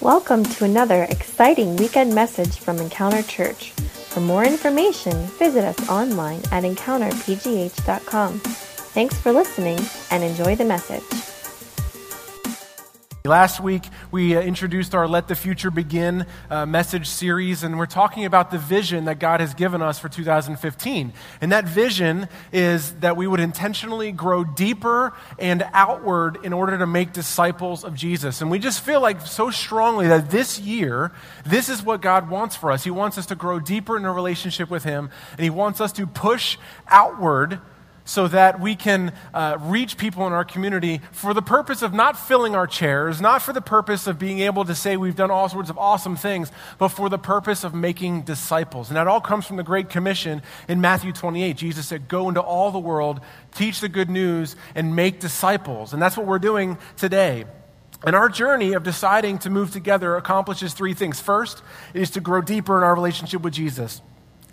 Welcome to another exciting weekend message from Encounter Church. For more information, visit us online at encounterpgh.com. Thanks for listening and enjoy the message. Last week, we uh, introduced our Let the Future Begin uh, message series, and we're talking about the vision that God has given us for 2015. And that vision is that we would intentionally grow deeper and outward in order to make disciples of Jesus. And we just feel like so strongly that this year, this is what God wants for us. He wants us to grow deeper in a relationship with Him, and He wants us to push outward so that we can uh, reach people in our community for the purpose of not filling our chairs, not for the purpose of being able to say we've done all sorts of awesome things, but for the purpose of making disciples. And that all comes from the Great Commission in Matthew 28. Jesus said, Go into all the world, teach the good news, and make disciples. And that's what we're doing today. And our journey of deciding to move together accomplishes three things. First, it is to grow deeper in our relationship with Jesus.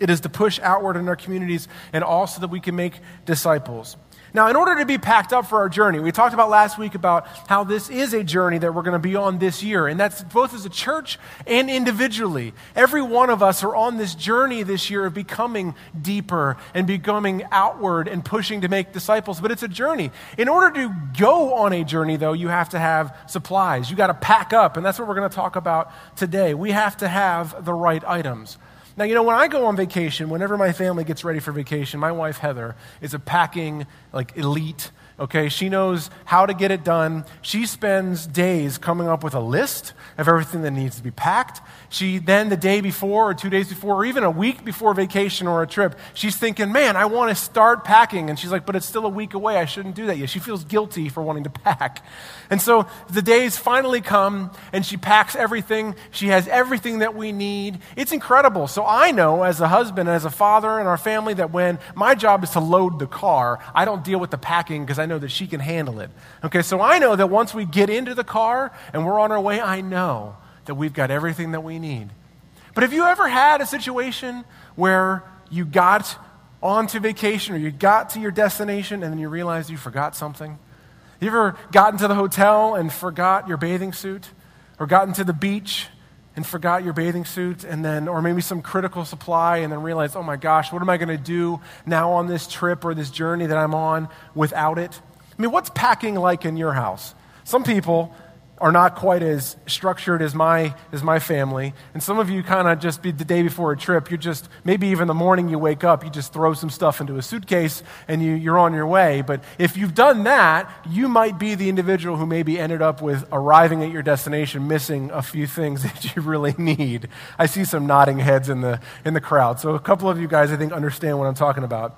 It is to push outward in our communities and also that we can make disciples. Now, in order to be packed up for our journey, we talked about last week about how this is a journey that we're going to be on this year, and that's both as a church and individually. Every one of us are on this journey this year of becoming deeper and becoming outward and pushing to make disciples, but it's a journey. In order to go on a journey, though, you have to have supplies. You got to pack up, and that's what we're going to talk about today. We have to have the right items. Now, you know, when I go on vacation, whenever my family gets ready for vacation, my wife, Heather, is a packing, like, elite. Okay, she knows how to get it done. She spends days coming up with a list of everything that needs to be packed. She then, the day before, or two days before, or even a week before vacation or a trip, she's thinking, man, I want to start packing. And she's like, but it's still a week away. I shouldn't do that yet. She feels guilty for wanting to pack. And so the days finally come, and she packs everything. She has everything that we need. It's incredible. So I know, as a husband, as a father in our family, that when my job is to load the car, I don't deal with the packing because I know that she can handle it. Okay, so I know that once we get into the car and we're on our way, I know that we've got everything that we need. But have you ever had a situation where you got onto vacation or you got to your destination and then you realized you forgot something? You ever gotten to the hotel and forgot your bathing suit? Or gotten to the beach and forgot your bathing suit and then or maybe some critical supply and then realized, "Oh my gosh, what am I going to do now on this trip or this journey that I'm on without it?" I mean, what's packing like in your house? Some people are not quite as structured as my, as my family. And some of you kind of just be the day before a trip, you're just, maybe even the morning you wake up, you just throw some stuff into a suitcase and you, you're on your way. But if you've done that, you might be the individual who maybe ended up with arriving at your destination missing a few things that you really need. I see some nodding heads in the, in the crowd. So a couple of you guys, I think, understand what I'm talking about.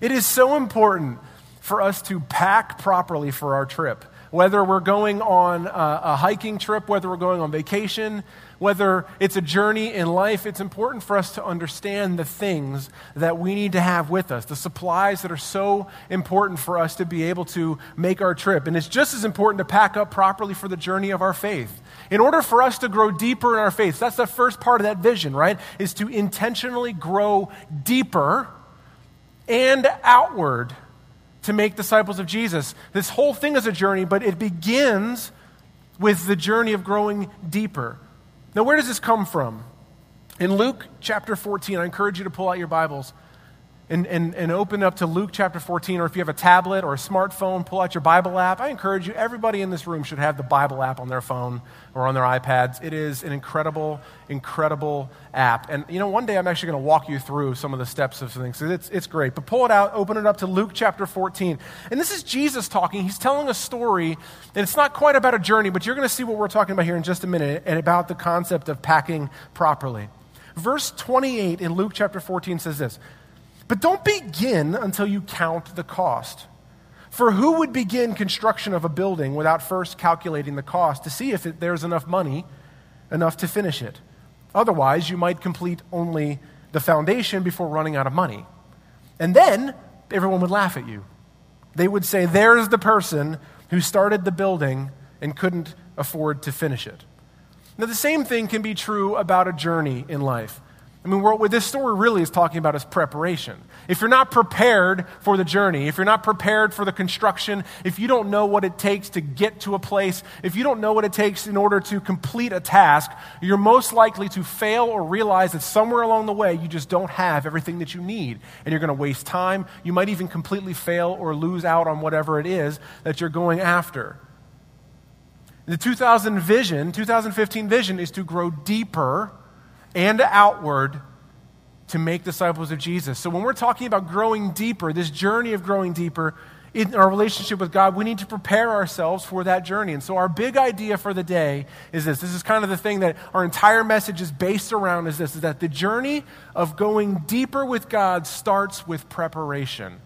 It is so important for us to pack properly for our trip whether we're going on a, a, hiking trip, whether we're going on vacation, whether it's a journey in life, it's important for us to understand the things that we need to have with us, the supplies that are so important for us to be able to make our trip. And it's just as important to pack up properly for the journey of our faith. In order for us to grow deeper in our faith, that's the first part of that vision, right? Is to intentionally grow deeper and outward to make disciples of Jesus. This whole thing is a journey, but it begins with the journey of growing deeper. Now, where does this come from? In Luke chapter 14, I encourage you to pull out your Bibles and, and, and open up to Luke chapter 14, or if you have a tablet or a smartphone, pull out your Bible app. I encourage you, everybody in this room should have the Bible app on their phone or on their iPads. It is an incredible, incredible app. And, you know, one day I'm actually going to walk you through some of the steps of things. It's, it's great. But pull it out, open it up to Luke chapter 14. And this is Jesus talking. He's telling a story, and it's not quite about a journey, but you're going to see what we're talking about here in just a minute and about the concept of packing properly. Verse 28 in Luke chapter 14 says this. But don't begin until you count the cost. For who would begin construction of a building without first calculating the cost to see if it, there's enough money enough to finish it? Otherwise, you might complete only the foundation before running out of money. And then everyone would laugh at you. They would say, There's the person who started the building and couldn't afford to finish it. Now, the same thing can be true about a journey in life. I mean, what this story really is talking about is preparation. If you're not prepared for the journey, if you're not prepared for the construction, if you don't know what it takes to get to a place, if you don't know what it takes in order to complete a task, you're most likely to fail or realize that somewhere along the way you just don't have everything that you need. And you're going to waste time. You might even completely fail or lose out on whatever it is that you're going after. The 2000 vision, 2015 vision is to grow deeper and outward to make disciples of Jesus. So when we're talking about growing deeper, this journey of growing deeper in our relationship with God, we need to prepare ourselves for that journey. And so our big idea for the day is this. This is kind of the thing that our entire message is based around is this is that the journey of going deeper with God starts with preparation.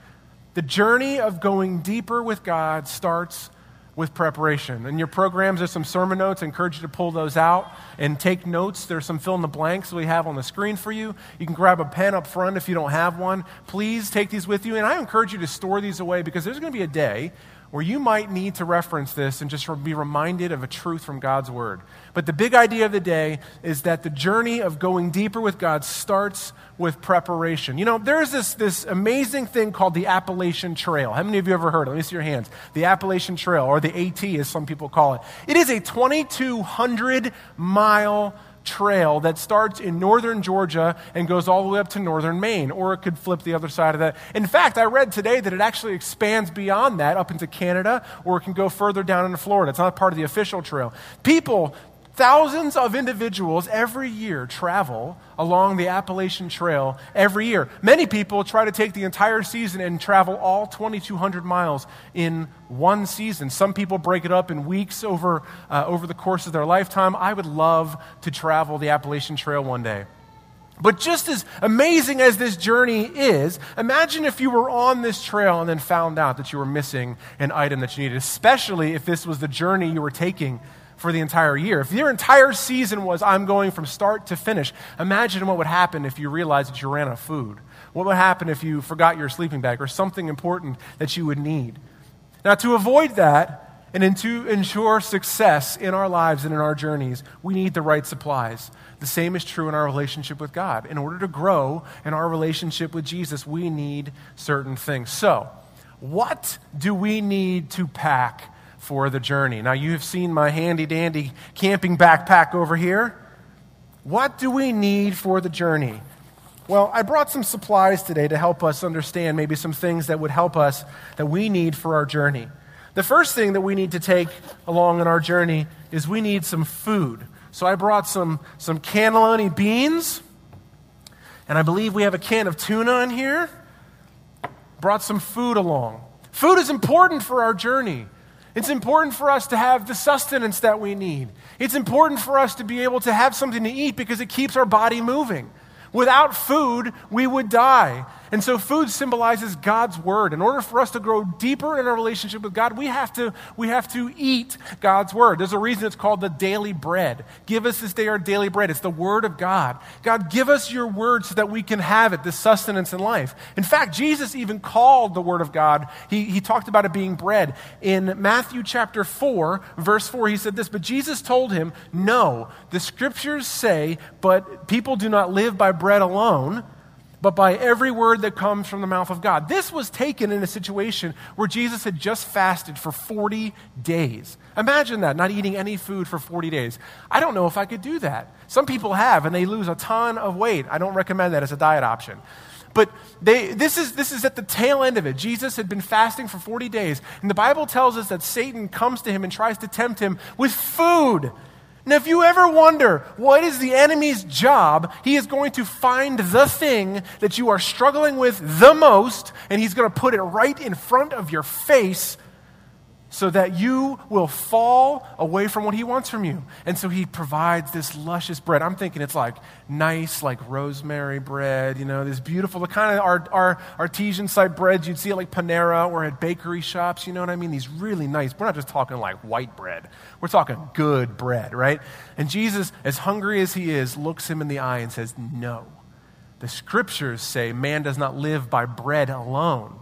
The journey of going deeper with God starts with preparation. In your programs, there's some sermon notes. I encourage you to pull those out and take notes. There's some fill in the blanks we have on the screen for you. You can grab a pen up front if you don't have one. Please take these with you. And I encourage you to store these away because there's going to be a day where you might need to reference this and just be reminded of a truth from God's Word. But the big idea of the day is that the journey of going deeper with God starts with preparation. You know, there's this, this amazing thing called the Appalachian Trail. How many of you ever heard? Let me see your hands. The Appalachian Trail, or the AT as some people call it. It is a 2,200 mile trail that starts in northern Georgia and goes all the way up to northern Maine, or it could flip the other side of that. In fact, I read today that it actually expands beyond that up into Canada, or it can go further down into Florida. It's not part of the official trail. People Thousands of individuals every year travel along the Appalachian Trail every year. Many people try to take the entire season and travel all 2,200 miles in one season. Some people break it up in weeks over, uh, over the course of their lifetime. I would love to travel the Appalachian Trail one day. But just as amazing as this journey is, imagine if you were on this trail and then found out that you were missing an item that you needed, especially if this was the journey you were taking for the entire year. If your entire season was, I'm going from start to finish, imagine what would happen if you realized that you ran out of food. What would happen if you forgot your sleeping bag or something important that you would need? Now, to avoid that, and to ensure success in our lives and in our journeys, we need the right supplies. The same is true in our relationship with God. In order to grow in our relationship with Jesus, we need certain things. So, what do we need to pack for the journey. Now, you have seen my handy dandy camping backpack over here. What do we need for the journey? Well, I brought some supplies today to help us understand maybe some things that would help us that we need for our journey. The first thing that we need to take along in our journey is we need some food. So I brought some, some cannelloni beans, and I believe we have a can of tuna in here. Brought some food along. Food is important for our journey. It's important for us to have the sustenance that we need. It's important for us to be able to have something to eat because it keeps our body moving. Without food, we would die. And so food symbolizes God's word. In order for us to grow deeper in our relationship with God, we have to, we have to eat God's word. There's a reason it's called the daily bread. Give us this day our daily bread. It's the word of God. God, give us your word so that we can have it, this sustenance in life. In fact, Jesus even called the word of God, he, he talked about it being bread. In Matthew chapter 4, verse 4, he said this, but Jesus told him, No, the scriptures say, but people do not live by bread alone but by every word that comes from the mouth of God. This was taken in a situation where Jesus had just fasted for 40 days. Imagine that, not eating any food for 40 days. I don't know if I could do that. Some people have, and they lose a ton of weight. I don't recommend that as a diet option. But they, this, is, this is at the tail end of it. Jesus had been fasting for 40 days. And the Bible tells us that Satan comes to him and tries to tempt him with food. Now, if you ever wonder what is the enemy's job, he is going to find the thing that you are struggling with the most, and he's going to put it right in front of your face so that you will fall away from what he wants from you. And so he provides this luscious bread. I'm thinking it's like nice, like rosemary bread, you know, this beautiful, the kind of our, our artesian side breads you'd see at like Panera or at bakery shops, you know what I mean? These really nice, we're not just talking like white bread, we're talking good bread, right? And Jesus, as hungry as he is, looks him in the eye and says, No. The scriptures say man does not live by bread alone.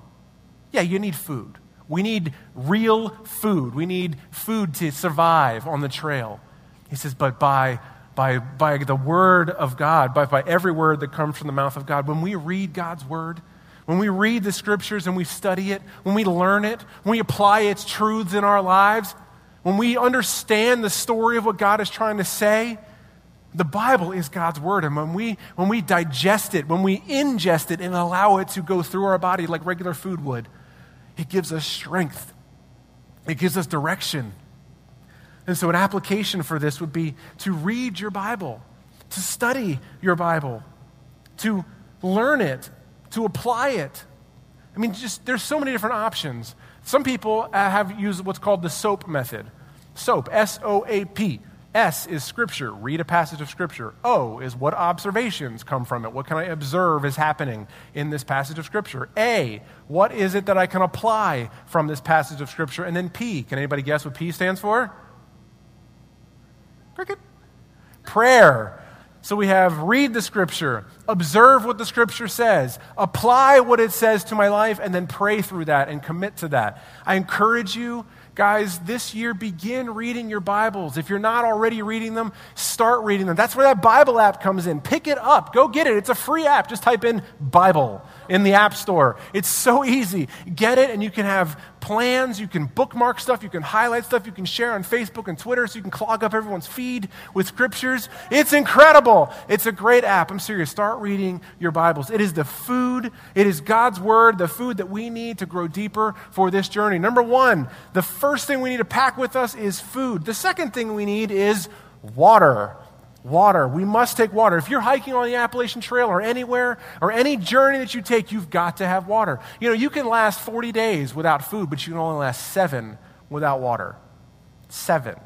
Yeah, you need food. We need real food. We need food to survive on the trail. He says, but by by, by the word of God, by, by every word that comes from the mouth of God. When we read God's word, when we read the scriptures and we study it, when we learn it, when we apply its truths in our lives, when we understand the story of what God is trying to say, the Bible is God's word. And when we, when we digest it, when we ingest it and allow it to go through our body like regular food would, it gives us strength. It gives us direction. And so, an application for this would be to read your Bible, to study your Bible, to learn it, to apply it. I mean, just there's so many different options. Some people uh, have used what's called the SOAP method. SOAP, S O A P. S is scripture, read a passage of scripture. O is what observations come from it. What can I observe is happening in this passage of scripture? A, what is it that I can apply from this passage of scripture? And then P, can anybody guess what P stands for? Cricket. Prayer. So we have read the scripture, observe what the scripture says, apply what it says to my life, and then pray through that and commit to that. I encourage you Guys, this year begin reading your Bibles. If you're not already reading them, start reading them. That's where that Bible app comes in. Pick it up. Go get it. It's a free app. Just type in Bible in the App Store. It's so easy. Get it, and you can have plans. You can bookmark stuff. You can highlight stuff. You can share on Facebook and Twitter so you can clog up everyone's feed with scriptures. It's incredible. It's a great app. I'm serious. Start reading your Bibles. It is the food, it is God's Word, the food that we need to grow deeper for this journey. Number one, the first thing we need to pack with us is food. The second thing we need is water. Water. We must take water. If you're hiking on the Appalachian Trail or anywhere or any journey that you take, you've got to have water. You know, you can last 40 days without food, but you can only last seven without water. Seven.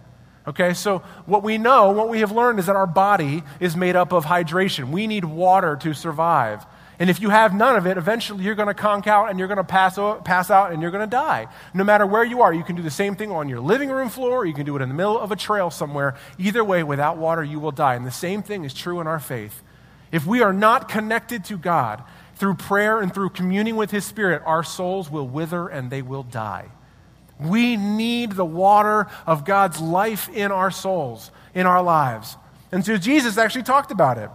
Okay, so what we know, what we have learned is that our body is made up of hydration. We need water to survive. And if you have none of it, eventually you're going to conk out and you're going to pass, pass out and you're going to die. No matter where you are, you can do the same thing on your living room floor, or you can do it in the middle of a trail somewhere. Either way, without water, you will die. And the same thing is true in our faith. If we are not connected to God through prayer and through communing with His Spirit, our souls will wither and they will die. We need the water of God's life in our souls, in our lives. And so Jesus actually talked about it.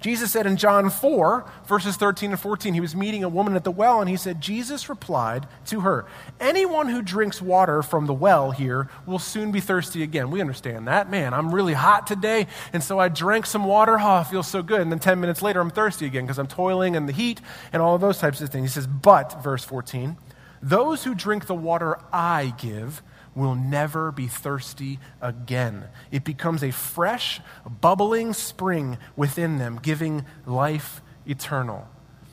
Jesus said in John 4, verses 13 and 14, he was meeting a woman at the well, and he said, Jesus replied to her, Anyone who drinks water from the well here will soon be thirsty again. We understand that. Man, I'm really hot today, and so I drank some water. Oh, I feel so good. And then 10 minutes later, I'm thirsty again because I'm toiling in the heat and all of those types of things. He says, But, verse 14, those who drink the water I give, will never be thirsty again. It becomes a fresh, bubbling spring within them, giving life eternal.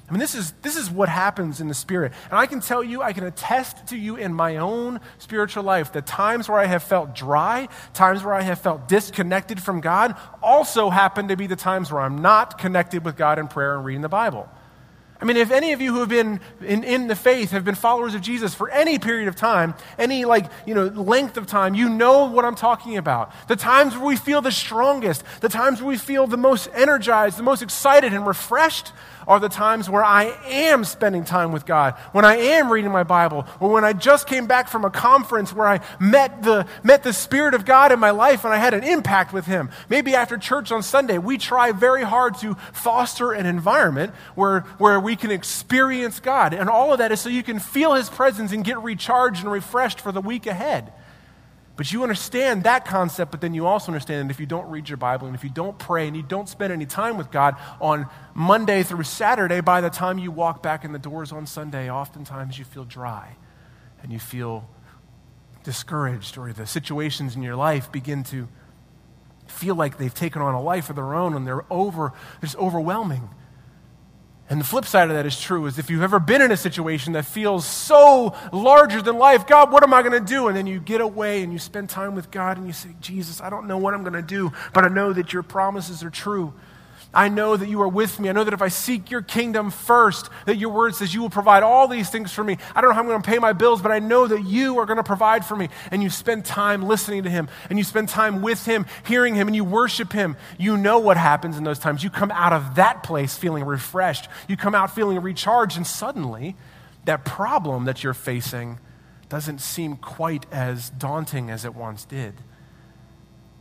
I mean, this is, this is what happens in the Spirit. And I can tell you, I can attest to you in my own spiritual life that times where I have felt dry, times where I have felt disconnected from God, also happen to be the times where I'm not connected with God in prayer and reading the Bible. I mean, if any of you who have been in, in, the faith have been followers of Jesus for any period of time, any like, you know, length of time, you know what I'm talking about. The times where we feel the strongest, the times where we feel the most energized, the most excited and refreshed are the times where I am spending time with God, when I am reading my Bible, or when I just came back from a conference where I met the, met the Spirit of God in my life and I had an impact with Him. Maybe after church on Sunday, we try very hard to foster an environment where, where we can experience God. And all of that is so you can feel His presence and get recharged and refreshed for the week ahead. But you understand that concept, but then you also understand that if you don't read your Bible and if you don't pray and you don't spend any time with God on Monday through Saturday, by the time you walk back in the doors on Sunday, oftentimes you feel dry and you feel discouraged, or the situations in your life begin to feel like they've taken on a life of their own and they're over, just overwhelming. And the flip side of that is true is if you've ever been in a situation that feels so larger than life, God, what am I going to do? And then you get away and you spend time with God and you say, Jesus, I don't know what I'm going to do, but I know that your promises are true. I know that you are with me. I know that if I seek your kingdom first, that your word says you will provide all these things for me. I don't know how I'm going to pay my bills, but I know that you are going to provide for me. And you spend time listening to him, and you spend time with him, hearing him, and you worship him. You know what happens in those times. You come out of that place feeling refreshed. You come out feeling recharged, and suddenly that problem that you're facing doesn't seem quite as daunting as it once did.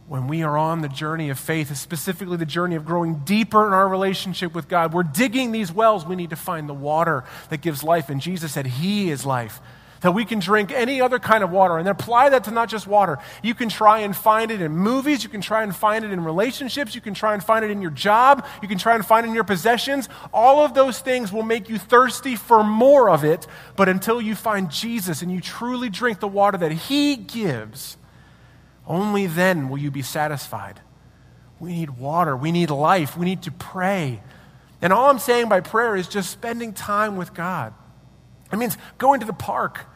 When we are on the journey of faith, specifically the journey of growing deeper in our relationship with God, we're digging these wells. We need to find the water that gives life. And Jesus said, He is life. That we can drink any other kind of water and apply that to not just water. You can try and find it in movies. You can try and find it in relationships. You can try and find it in your job. You can try and find it in your possessions. All of those things will make you thirsty for more of it. But until you find Jesus and you truly drink the water that He gives, only then will you be satisfied. We need water. We need life. We need to pray. And all I'm saying by prayer is just spending time with God. It means going to the park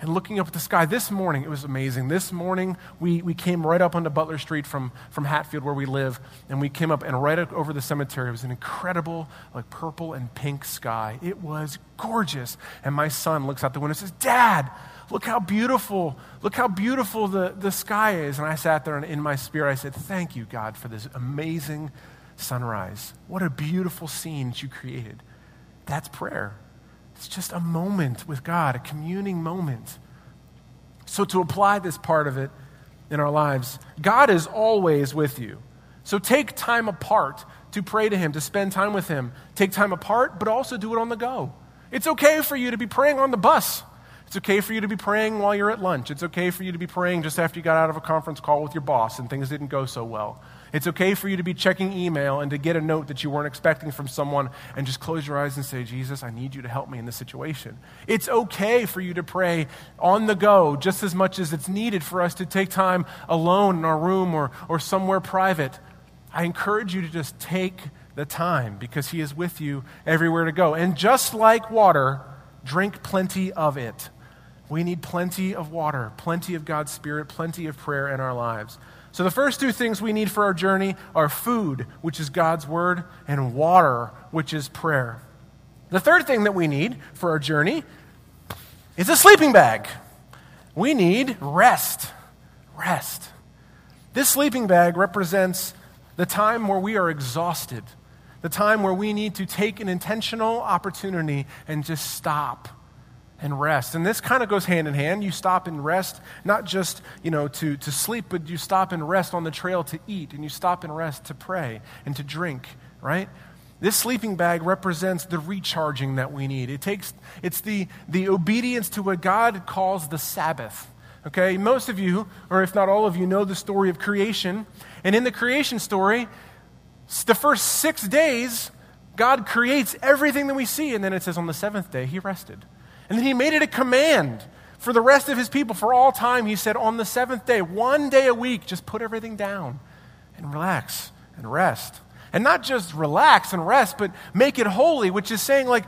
and looking up at the sky. This morning, it was amazing. This morning, we, we came right up onto Butler Street from, from Hatfield, where we live, and we came up and right over the cemetery. It was an incredible, like purple and pink sky. It was gorgeous. And my son looks out the window and says, Dad, Look how beautiful, look how beautiful the, the sky is. And I sat there and in my spirit, I said, Thank you, God, for this amazing sunrise. What a beautiful scene that you created. That's prayer. It's just a moment with God, a communing moment. So, to apply this part of it in our lives, God is always with you. So, take time apart to pray to Him, to spend time with Him. Take time apart, but also do it on the go. It's okay for you to be praying on the bus. It's okay for you to be praying while you're at lunch. It's okay for you to be praying just after you got out of a conference call with your boss and things didn't go so well. It's okay for you to be checking email and to get a note that you weren't expecting from someone and just close your eyes and say, Jesus, I need you to help me in this situation. It's okay for you to pray on the go just as much as it's needed for us to take time alone in our room or, or somewhere private. I encourage you to just take the time because He is with you everywhere to go. And just like water, drink plenty of it. We need plenty of water, plenty of God's Spirit, plenty of prayer in our lives. So, the first two things we need for our journey are food, which is God's Word, and water, which is prayer. The third thing that we need for our journey is a sleeping bag. We need rest. Rest. This sleeping bag represents the time where we are exhausted, the time where we need to take an intentional opportunity and just stop and rest. And this kind of goes hand in hand. You stop and rest, not just, you know, to, to sleep, but you stop and rest on the trail to eat, and you stop and rest to pray and to drink, right? This sleeping bag represents the recharging that we need. It takes, it's the, the obedience to what God calls the Sabbath. Okay, most of you, or if not all of you, know the story of creation. And in the creation story, the first six days, God creates everything that we see. And then it says on the seventh day, he rested. And then he made it a command for the rest of his people for all time. He said, on the seventh day, one day a week, just put everything down and relax and rest. And not just relax and rest, but make it holy, which is saying, like,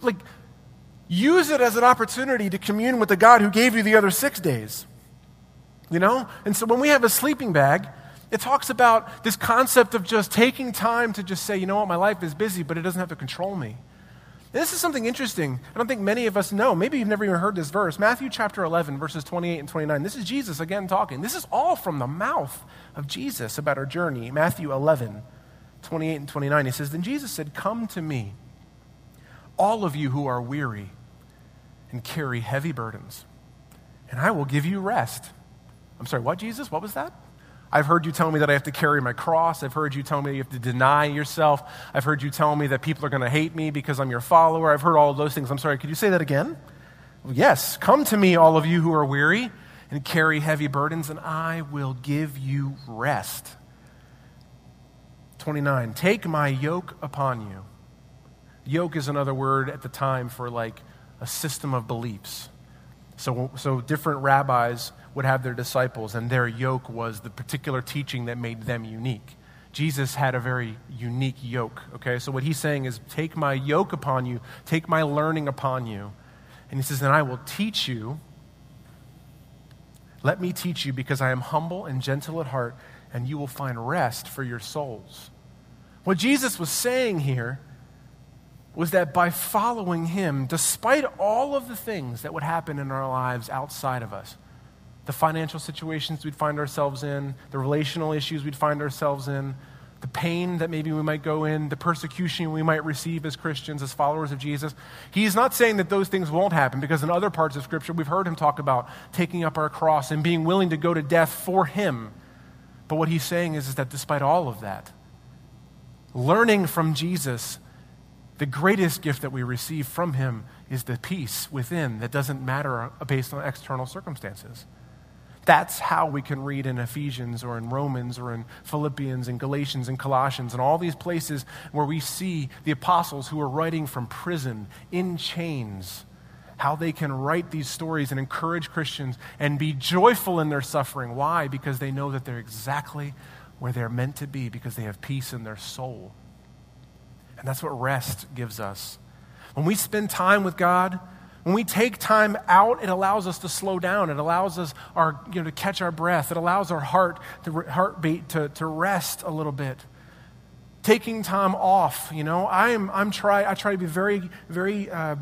like use it as an opportunity to commune with the God who gave you the other six days. You know? And so when we have a sleeping bag, it talks about this concept of just taking time to just say, you know what, my life is busy, but it doesn't have to control me. This is something interesting. I don't think many of us know. Maybe you've never even heard this verse. Matthew chapter 11, verses 28 and 29. This is Jesus again talking. This is all from the mouth of Jesus about our journey. Matthew 11, 28 and 29. He says, Then Jesus said, Come to me, all of you who are weary and carry heavy burdens, and I will give you rest. I'm sorry, what, Jesus? What was that? I've heard you tell me that I have to carry my cross. I've heard you tell me you have to deny yourself. I've heard you tell me that people are going to hate me because I'm your follower. I've heard all those things. I'm sorry, could you say that again? Yes, come to me, all of you who are weary and carry heavy burdens, and I will give you rest. 29. Take my yoke upon you. Yoke is another word at the time for like a system of beliefs. So, so different rabbis would have their disciples, and their yoke was the particular teaching that made them unique. Jesus had a very unique yoke, okay? So what he's saying is, take my yoke upon you, take my learning upon you. And he says, then I will teach you. Let me teach you because I am humble and gentle at heart, and you will find rest for your souls. What Jesus was saying here was that by following him, despite all of the things that would happen in our lives outside of us, the financial situations we'd find ourselves in, the relational issues we'd find ourselves in, the pain that maybe we might go in, the persecution we might receive as Christians, as followers of Jesus. He's not saying that those things won't happen because in other parts of Scripture we've heard him talk about taking up our cross and being willing to go to death for him. But what he's saying is, is that despite all of that, learning from Jesus, the greatest gift that we receive from him is the peace within that doesn't matter based on external circumstances. That's how we can read in Ephesians or in Romans or in Philippians and Galatians and Colossians and all these places where we see the apostles who are writing from prison in chains, how they can write these stories and encourage Christians and be joyful in their suffering. Why? Because they know that they're exactly where they're meant to be because they have peace in their soul. And that's what rest gives us. When we spend time with God, when we take time out, it allows us to slow down. It allows us our, you know, to catch our breath. It allows our heart, the heartbeat to, to rest a little bit. Taking time off, you know, I'm, I'm try, I try to be very, very uh,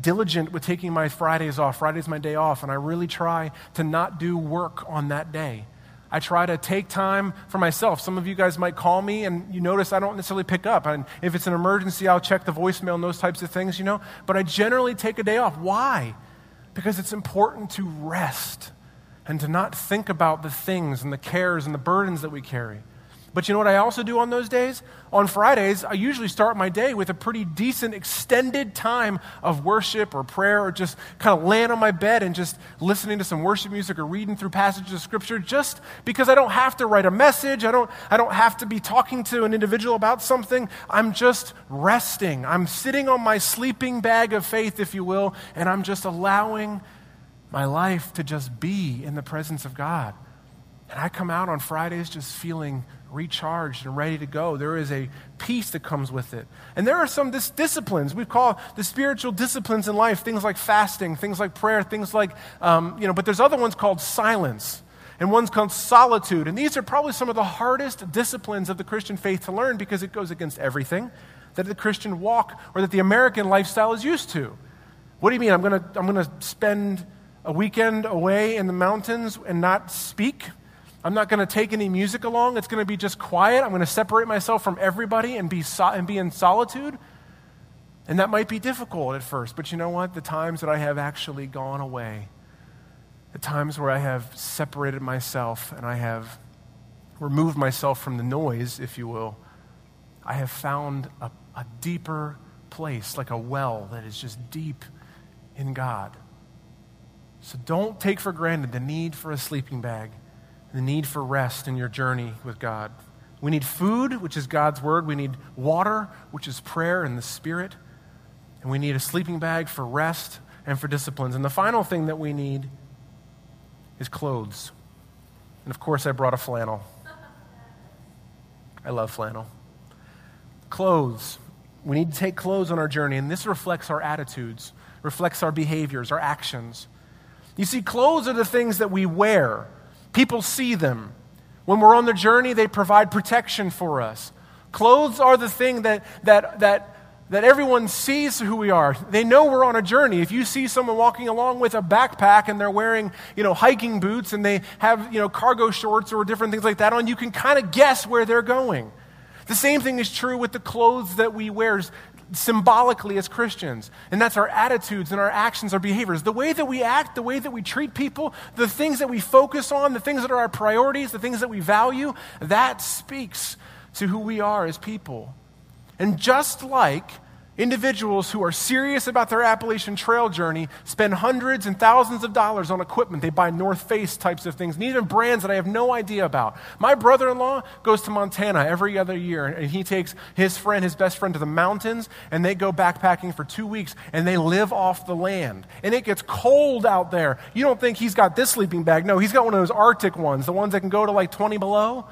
diligent with taking my Fridays off. Friday's my day off, and I really try to not do work on that day. I try to take time for myself. Some of you guys might call me, and you notice I don't necessarily pick up. And if it's an emergency, I'll check the voicemail and those types of things, you know. But I generally take a day off. Why? Because it's important to rest and to not think about the things and the cares and the burdens that we carry. But you know what I also do on those days? On Fridays, I usually start my day with a pretty decent extended time of worship or prayer or just kind of laying on my bed and just listening to some worship music or reading through passages of scripture just because I don't have to write a message. I don't, I don't have to be talking to an individual about something. I'm just resting. I'm sitting on my sleeping bag of faith, if you will, and I'm just allowing my life to just be in the presence of God. And I come out on Fridays just feeling recharged and ready to go. There is a peace that comes with it. And there are some dis- disciplines we call the spiritual disciplines in life, things like fasting, things like prayer, things like, um, you know, but there's other ones called silence. And one's called solitude. And these are probably some of the hardest disciplines of the Christian faith to learn because it goes against everything that the Christian walk or that the American lifestyle is used to. What do you mean? I'm going to I'm going to spend a weekend away in the mountains and not speak? I'm not going to take any music along. It's going to be just quiet. I'm going to separate myself from everybody and be, so, and be in solitude. And that might be difficult at first, but you know what? The times that I have actually gone away, the times where I have separated myself and I have removed myself from the noise, if you will, I have found a, a deeper place, like a well that is just deep in God. So don't take for granted the need for a sleeping bag the need for rest in your journey with God. We need food, which is God's word. We need water, which is prayer and the Spirit. And we need a sleeping bag for rest and for disciplines. And the final thing that we need is clothes. And of course, I brought a flannel. I love flannel. Clothes. We need to take clothes on our journey, and this reflects our attitudes, reflects our behaviors, our actions. You see, clothes are the things that we wear People see them. When we're on the journey, they provide protection for us. Clothes are the thing that, that, that, that everyone sees who we are. They know we're on a journey. If you see someone walking along with a backpack and they're wearing, you know, hiking boots and they have, you know, cargo shorts or different things like that on, you can kind of guess where they're going. The same thing is true with the clothes that we wear symbolically as Christians. And that's our attitudes and our actions, our behaviors. The way that we act, the way that we treat people, the things that we focus on, the things that are our priorities, the things that we value, that speaks to who we are as people. And just like Individuals who are serious about their Appalachian Trail journey spend hundreds and thousands of dollars on equipment. They buy North Face types of things, and even brands that I have no idea about. My brother in law goes to Montana every other year, and he takes his friend, his best friend, to the mountains, and they go backpacking for two weeks, and they live off the land. And it gets cold out there. You don't think he's got this sleeping bag. No, he's got one of those Arctic ones, the ones that can go to like 20 below.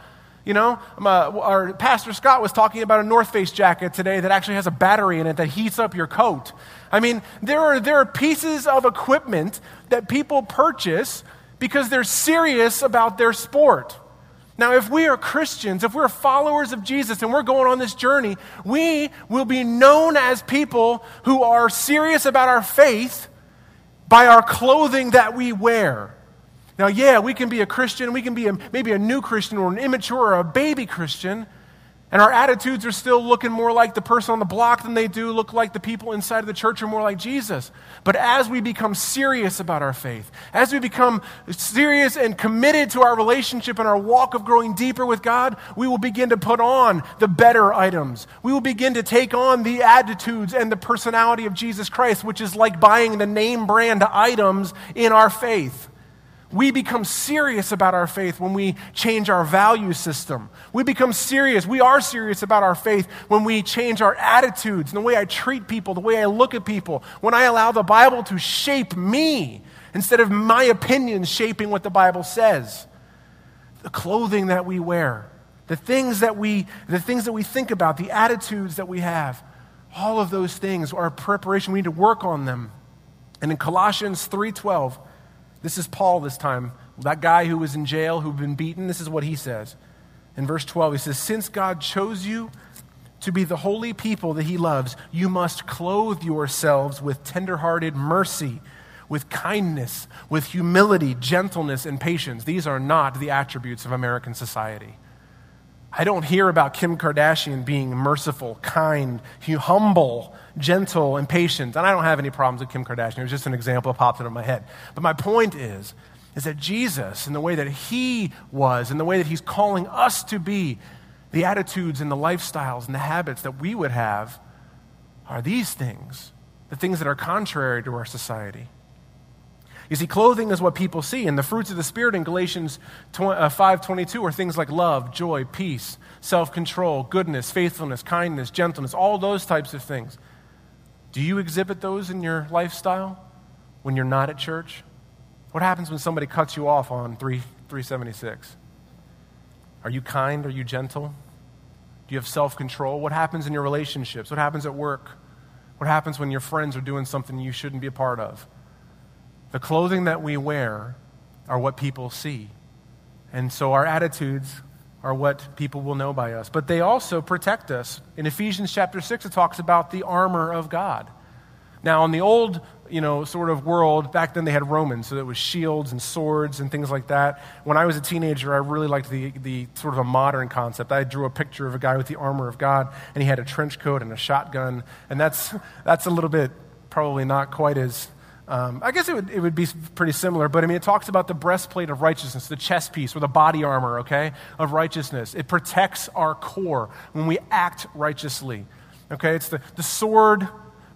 You know, our Pastor Scott was talking about a North Face jacket today that actually has a battery in it that heats up your coat. I mean, there are, there are pieces of equipment that people purchase because they're serious about their sport. Now, if we are Christians, if we're followers of Jesus and we're going on this journey, we will be known as people who are serious about our faith by our clothing that we wear. Now, yeah, we can be a Christian, we can be a, maybe a new Christian or an immature or a baby Christian, And our attitudes are still looking more like the person on the block than they do look like the people inside of the church are more like Jesus. But as we become serious about our faith, as we become serious and committed to our relationship and our walk of growing deeper with God, we will begin to put on the better items. We will begin to take on the attitudes and the personality of Jesus Christ, which is like buying the name brand items in our faith. We become serious about our faith when we change our value system. We become serious. We are serious about our faith when we change our attitudes the way I treat people, the way I look at people, when I allow the Bible to shape me instead of my opinions shaping what the Bible says. The clothing that we wear, the things that we, the things that we think about, the attitudes that we have, all of those things are preparation. We need to work on them. And in Colossians 3:12, this is Paul this time, that guy who was in jail, who'd been beaten. This is what he says. In verse 12, he says, Since God chose you to be the holy people that he loves, you must clothe yourselves with tenderhearted mercy, with kindness, with humility, gentleness, and patience. These are not the attributes of American society. I don't hear about Kim Kardashian being merciful, kind, humble, gentle, and patient. And I don't have any problems with Kim Kardashian. It was just an example that popped into my head. But my point is, is that Jesus, in the way that he was, in the way that he's calling us to be, the attitudes and the lifestyles and the habits that we would have are these things, the things that are contrary to our society. You see, clothing is what people see, and the fruits of the Spirit in Galatians 5.22 uh, are things like love, joy, peace, self-control, goodness, faithfulness, kindness, gentleness, all those types of things. Do you exhibit those in your lifestyle when you're not at church? What happens when somebody cuts you off on 3, 376? Are you kind? Are you gentle? Do you have self-control? What happens in your relationships? What happens at work? What happens when your friends are doing something you shouldn't be a part of? The clothing that we wear are what people see. And so our attitudes are what people will know by us. But they also protect us. In Ephesians chapter 6, it talks about the armor of God. Now, in the old, you know, sort of world, back then they had Romans, so it was shields and swords and things like that. When I was a teenager, I really liked the, the sort of a modern concept. I drew a picture of a guy with the armor of God, and he had a trench coat and a shotgun, and that's, that's a little bit probably not quite as um, I guess it would, it would be pretty similar, but I mean, it talks about the breastplate of righteousness, the chest piece or the body armor, okay, of righteousness. It protects our core when we act righteously, okay? It's the, the sword,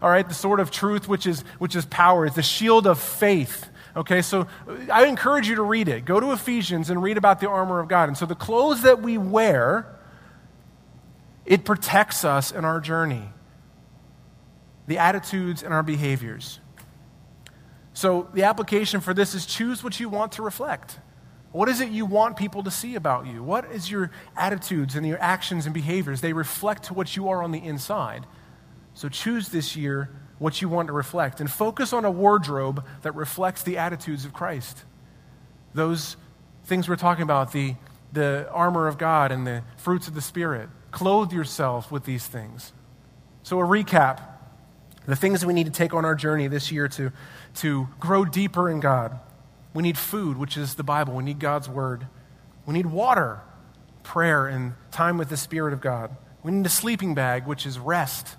all right, the sword of truth, which is, which is power. It's the shield of faith, okay? So I encourage you to read it. Go to Ephesians and read about the armor of God. And so the clothes that we wear, it protects us in our journey, the attitudes and our behaviors. So the application for this is choose what you want to reflect. What is it you want people to see about you? What is your attitudes and your actions and behaviors? They reflect what you are on the inside. So choose this year what you want to reflect and focus on a wardrobe that reflects the attitudes of Christ. Those things we're talking about, the, the armor of God and the fruits of the Spirit. Clothe yourself with these things. So, a recap the things that we need to take on our journey this year to to grow deeper in God. We need food, which is the Bible. We need God's Word. We need water, prayer, and time with the Spirit of God. We need a sleeping bag, which is rest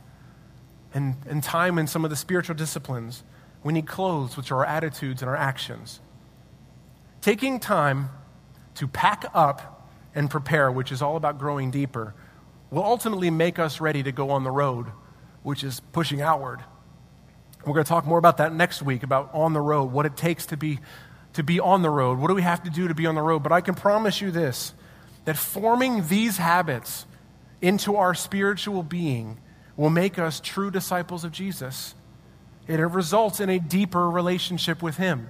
and, and time in some of the spiritual disciplines. We need clothes, which are our attitudes and our actions. Taking time to pack up and prepare, which is all about growing deeper, will ultimately make us ready to go on the road, which is pushing outward. We're going to talk more about that next week about on the road, what it takes to be, to be on the road. What do we have to do to be on the road? But I can promise you this that forming these habits into our spiritual being will make us true disciples of Jesus. It results in a deeper relationship with Him.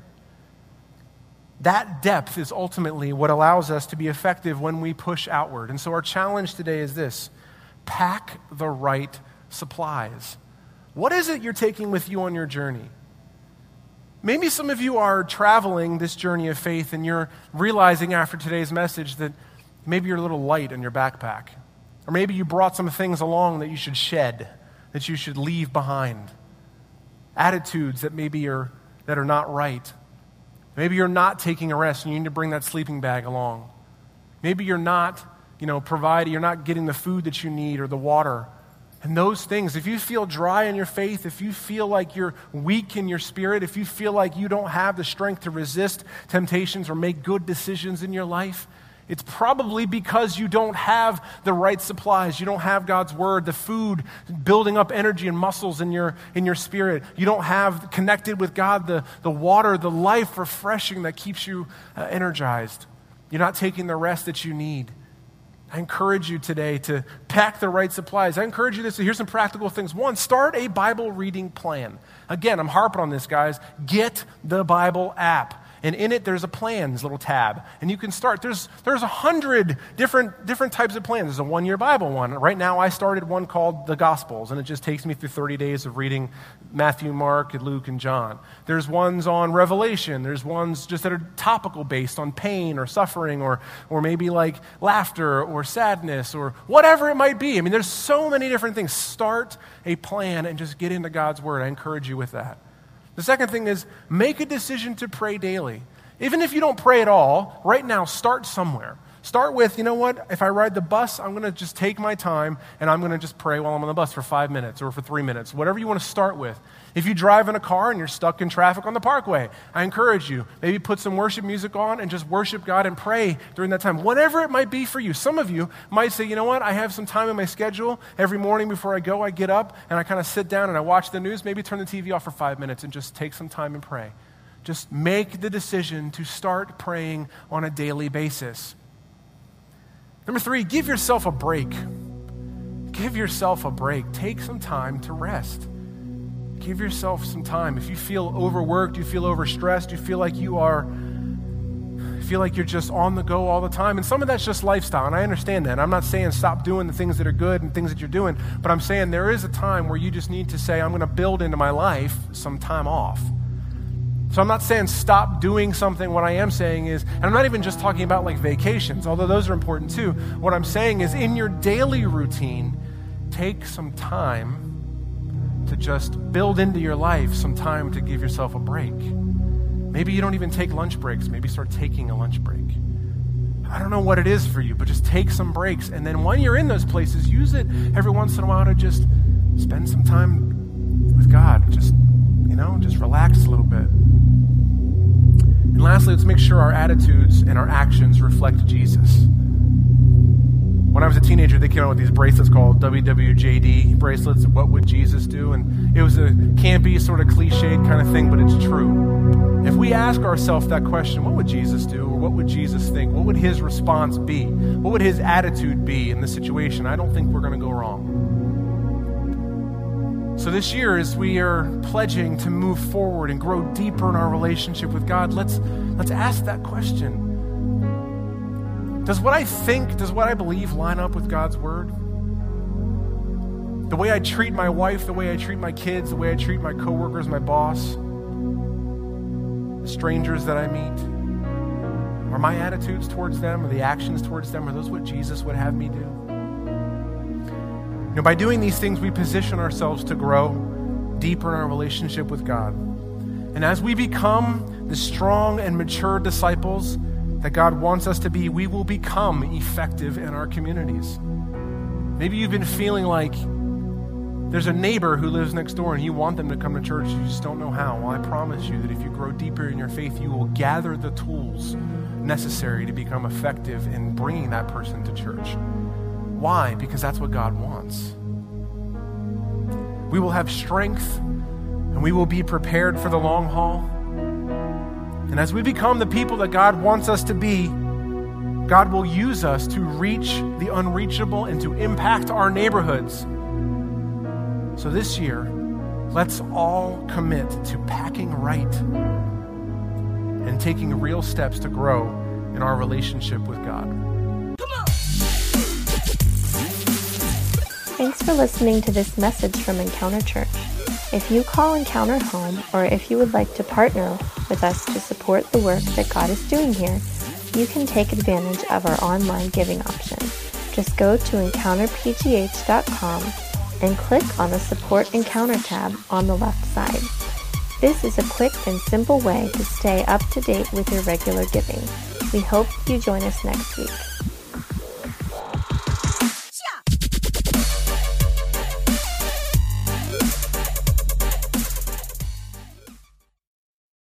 That depth is ultimately what allows us to be effective when we push outward. And so, our challenge today is this pack the right supplies. What is it you're taking with you on your journey? Maybe some of you are traveling this journey of faith and you're realizing after today's message that maybe you're a little light in your backpack. Or maybe you brought some things along that you should shed, that you should leave behind. Attitudes that maybe are, that are not right. Maybe you're not taking a rest and you need to bring that sleeping bag along. Maybe you're not you know, providing, you're not getting the food that you need or the water. And those things, if you feel dry in your faith, if you feel like you're weak in your spirit, if you feel like you don't have the strength to resist temptations or make good decisions in your life, it's probably because you don't have the right supplies. You don't have God's word, the food, building up energy and muscles in your, in your spirit. You don't have connected with God the, the water, the life refreshing that keeps you uh, energized. You're not taking the rest that you need. I encourage you today to pack the right supplies. I encourage you this. So here's some practical things. One, start a Bible reading plan. Again, I'm harping on this, guys. Get the Bible app. And in it, there's a plans little tab. And you can start. There's, there's a hundred different, different types of plans. There's a one year Bible one. Right now, I started one called The Gospels, and it just takes me through 30 days of reading Matthew, Mark, and Luke, and John. There's ones on Revelation. There's ones just that are topical based on pain or suffering or, or maybe like laughter or sadness or whatever it might be. I mean, there's so many different things. Start a plan and just get into God's Word. I encourage you with that. The second thing is make a decision to pray daily. Even if you don't pray at all, right now, start somewhere. Start with, you know what? If I ride the bus, I'm going to just take my time and I'm going to just pray while I'm on the bus for five minutes or for three minutes, whatever you want to start with. If you drive in a car and you're stuck in traffic on the parkway, I encourage you, maybe put some worship music on and just worship God and pray during that time, whatever it might be for you. Some of you might say, you know what? I have some time in my schedule. Every morning before I go, I get up and I kind of sit down and I watch the news, maybe turn the TV off for five minutes and just take some time and pray. Just make the decision to start praying on a daily basis. Number three, give yourself a break. Give yourself a break. Take some time to rest. Give yourself some time. If you feel overworked, you feel overstressed, you feel like you are feel like you're just on the go all the time. And some of that's just lifestyle, and I understand that. I'm not saying stop doing the things that are good and things that you're doing, but I'm saying there is a time where you just need to say, I'm going to build into my life some time off. So I'm not saying stop doing something. What I am saying is, and I'm not even just talking about like vacations, although those are important too. What I'm saying is in your daily routine, take some time to just build into your life some time to give yourself a break. Maybe you don't even take lunch breaks. Maybe start taking a lunch break. I don't know what it is for you, but just take some breaks. And then when you're in those places, use it every once in a while to just spend some time with God. Just, you know, just relax a little bit. And lastly, let's make sure our attitudes and our actions reflect Jesus. When I was a teenager, they came out with these bracelets called WWJD bracelets. What would Jesus do? And it was a campy, sort of cliched kind of thing, but it's true. If we ask ourselves that question, what would Jesus do? Or what would Jesus think? What would his response be? What would his attitude be in this situation? I don't think we're going to go wrong. So, this year, as we are pledging to move forward and grow deeper in our relationship with God, let's, let's ask that question Does what I think, does what I believe line up with God's word? The way I treat my wife, the way I treat my kids, the way I treat my coworkers, my boss, the strangers that I meet, are my attitudes towards them or the actions towards them, are those what Jesus would have me do? You know, by doing these things, we position ourselves to grow deeper in our relationship with God. And as we become the strong and mature disciples that God wants us to be, we will become effective in our communities. Maybe you've been feeling like there's a neighbor who lives next door and you want them to come to church, you just don't know how. Well, I promise you that if you grow deeper in your faith, you will gather the tools necessary to become effective in bringing that person to church. Why? Because that's what God wants. We will have strength and we will be prepared for the long haul. And as we become the people that God wants us to be, God will use us to reach the unreachable and to impact our neighborhoods. So this year, let's all commit to packing right and taking real steps to grow in our relationship with God. For listening to this message from Encounter Church. If you call Encounter home, or if you would like to partner with us to support the work that God is doing here, you can take advantage of our online giving option. Just go to encounterpgh.com and click on the Support Encounter tab on the left side. This is a quick and simple way to stay up to date with your regular giving. We hope you join us next week.